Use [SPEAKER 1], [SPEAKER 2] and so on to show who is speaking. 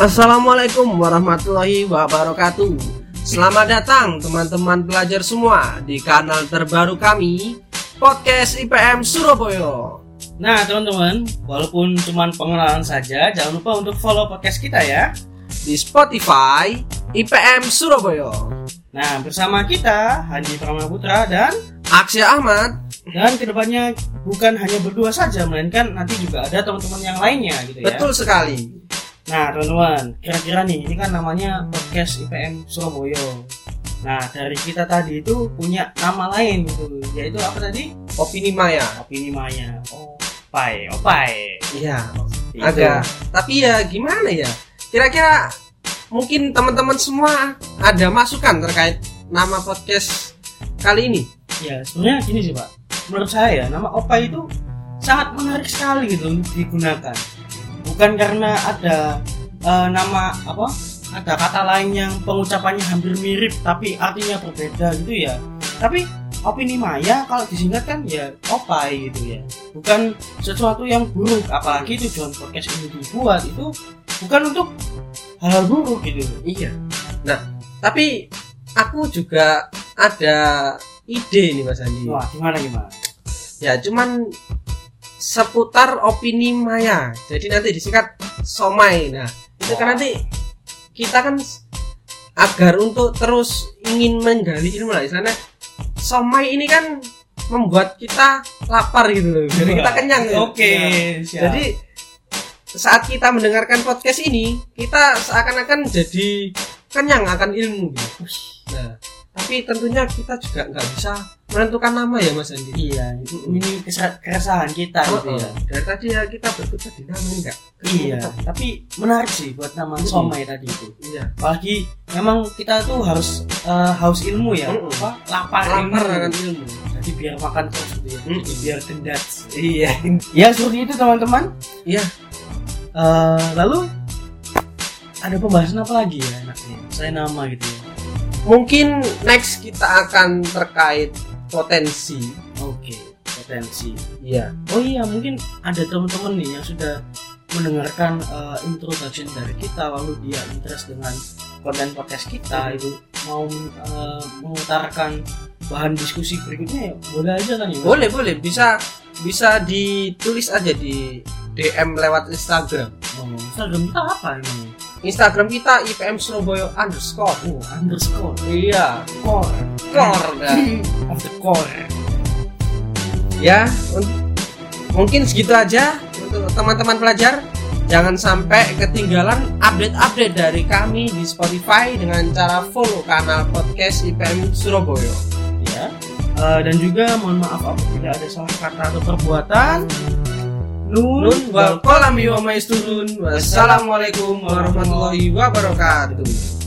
[SPEAKER 1] Assalamualaikum warahmatullahi wabarakatuh. Selamat datang teman-teman pelajar semua di kanal terbaru kami, Podcast IPM Surabaya.
[SPEAKER 2] Nah teman-teman, walaupun cuma pengenalan saja, jangan lupa untuk follow podcast kita ya.
[SPEAKER 1] Di Spotify IPM Surabaya.
[SPEAKER 2] Nah bersama kita, Handi Pramaputra dan
[SPEAKER 1] Aksya Ahmad.
[SPEAKER 2] dan ke depannya bukan hanya berdua saja, melainkan nanti juga ada teman-teman yang lainnya gitu ya.
[SPEAKER 1] Betul sekali.
[SPEAKER 2] Nah teman-teman, kira-kira nih, ini kan namanya podcast IPM Surabaya. Nah dari kita tadi itu punya nama lain gitu, yaitu apa tadi?
[SPEAKER 1] Opini Maya.
[SPEAKER 2] Opini Maya. Opai, opai.
[SPEAKER 1] Iya,
[SPEAKER 2] Itu.
[SPEAKER 1] agak. Tapi ya gimana ya? Kira-kira mungkin teman-teman semua ada masukan terkait nama podcast kali ini?
[SPEAKER 2] Ya sebenarnya gini sih pak, menurut saya nama opai itu sangat menarik sekali gitu untuk digunakan. Bukan karena ada eh, nama apa, ada kata lain yang pengucapannya hampir mirip tapi artinya berbeda gitu ya. Tapi opini Maya kalau disingkatkan ya opai gitu ya. Bukan sesuatu yang buruk, apalagi tujuan podcast ini dibuat itu bukan untuk hal buruk gitu.
[SPEAKER 1] Iya. Nah, tapi aku juga ada ide nih Mas Andi.
[SPEAKER 2] Wah gimana gimana?
[SPEAKER 1] Ya, cuman seputar opini Maya. Jadi nanti disingkat Somai. Nah, itu kan nanti kita kan agar untuk terus ingin menggali ilmu lah. Misalnya Somai ini kan membuat kita lapar gitu loh. Jadi kita kenyang. gitu.
[SPEAKER 2] Oke,
[SPEAKER 1] Ya.
[SPEAKER 2] siap.
[SPEAKER 1] Jadi saat kita mendengarkan podcast ini, kita seakan-akan jadi kenyang akan ilmu. Gitu. Nah, tapi tentunya kita juga nggak bisa menentukan nama ya Mas Andi.
[SPEAKER 2] Iya, ini kesa- keresahan kita gitu ya.
[SPEAKER 1] Dari tadi ya kita berkutat di nama enggak.
[SPEAKER 2] Iya, tapi menarik sih buat nama
[SPEAKER 1] Mm.
[SPEAKER 2] somai tadi itu.
[SPEAKER 1] Iya.
[SPEAKER 2] Apalagi memang kita tuh harus eh, haus ilmu ya,
[SPEAKER 1] Mm-mm.
[SPEAKER 2] apa? Lapar,
[SPEAKER 1] Lapar
[SPEAKER 2] ilmu.
[SPEAKER 1] akan ilmu.
[SPEAKER 2] Jadi biar makan terus gitu ya.
[SPEAKER 1] Mm.
[SPEAKER 2] Jadi biar gendat.
[SPEAKER 1] Iya.
[SPEAKER 2] Ya seperti itu teman-teman.
[SPEAKER 1] Iya.
[SPEAKER 2] Eh, lalu ada pembahasan apa lagi ya enaknya? Saya nama gitu ya.
[SPEAKER 1] Mungkin next kita akan terkait potensi.
[SPEAKER 2] Oke, potensi.
[SPEAKER 1] Iya.
[SPEAKER 2] Oh iya, mungkin ada teman-teman nih yang sudah mendengarkan uh, introduction dari kita lalu dia interest dengan konten podcast kita itu mau uh, mengutarakan bahan diskusi berikutnya ya boleh aja kan ya?
[SPEAKER 1] Boleh, boleh. Bisa bisa ditulis aja di DM lewat Instagram.
[SPEAKER 2] oh, Instagram kita apa emang
[SPEAKER 1] Instagram kita IPM Surabaya underscore.
[SPEAKER 2] oh underscore
[SPEAKER 1] Iya.
[SPEAKER 2] core
[SPEAKER 1] Core. dah.
[SPEAKER 2] of the core.
[SPEAKER 1] Ya un- mungkin segitu aja untuk teman-teman pelajar. Jangan sampai ketinggalan update-update dari kami di Spotify dengan cara follow kanal podcast IPM Surabaya.
[SPEAKER 2] Ya. Uh, dan juga mohon maaf apabila ada salah kata atau perbuatan. Nun,
[SPEAKER 1] Nun wal wa maisturun wassalamualaikum warahmatullahi wabarakatuh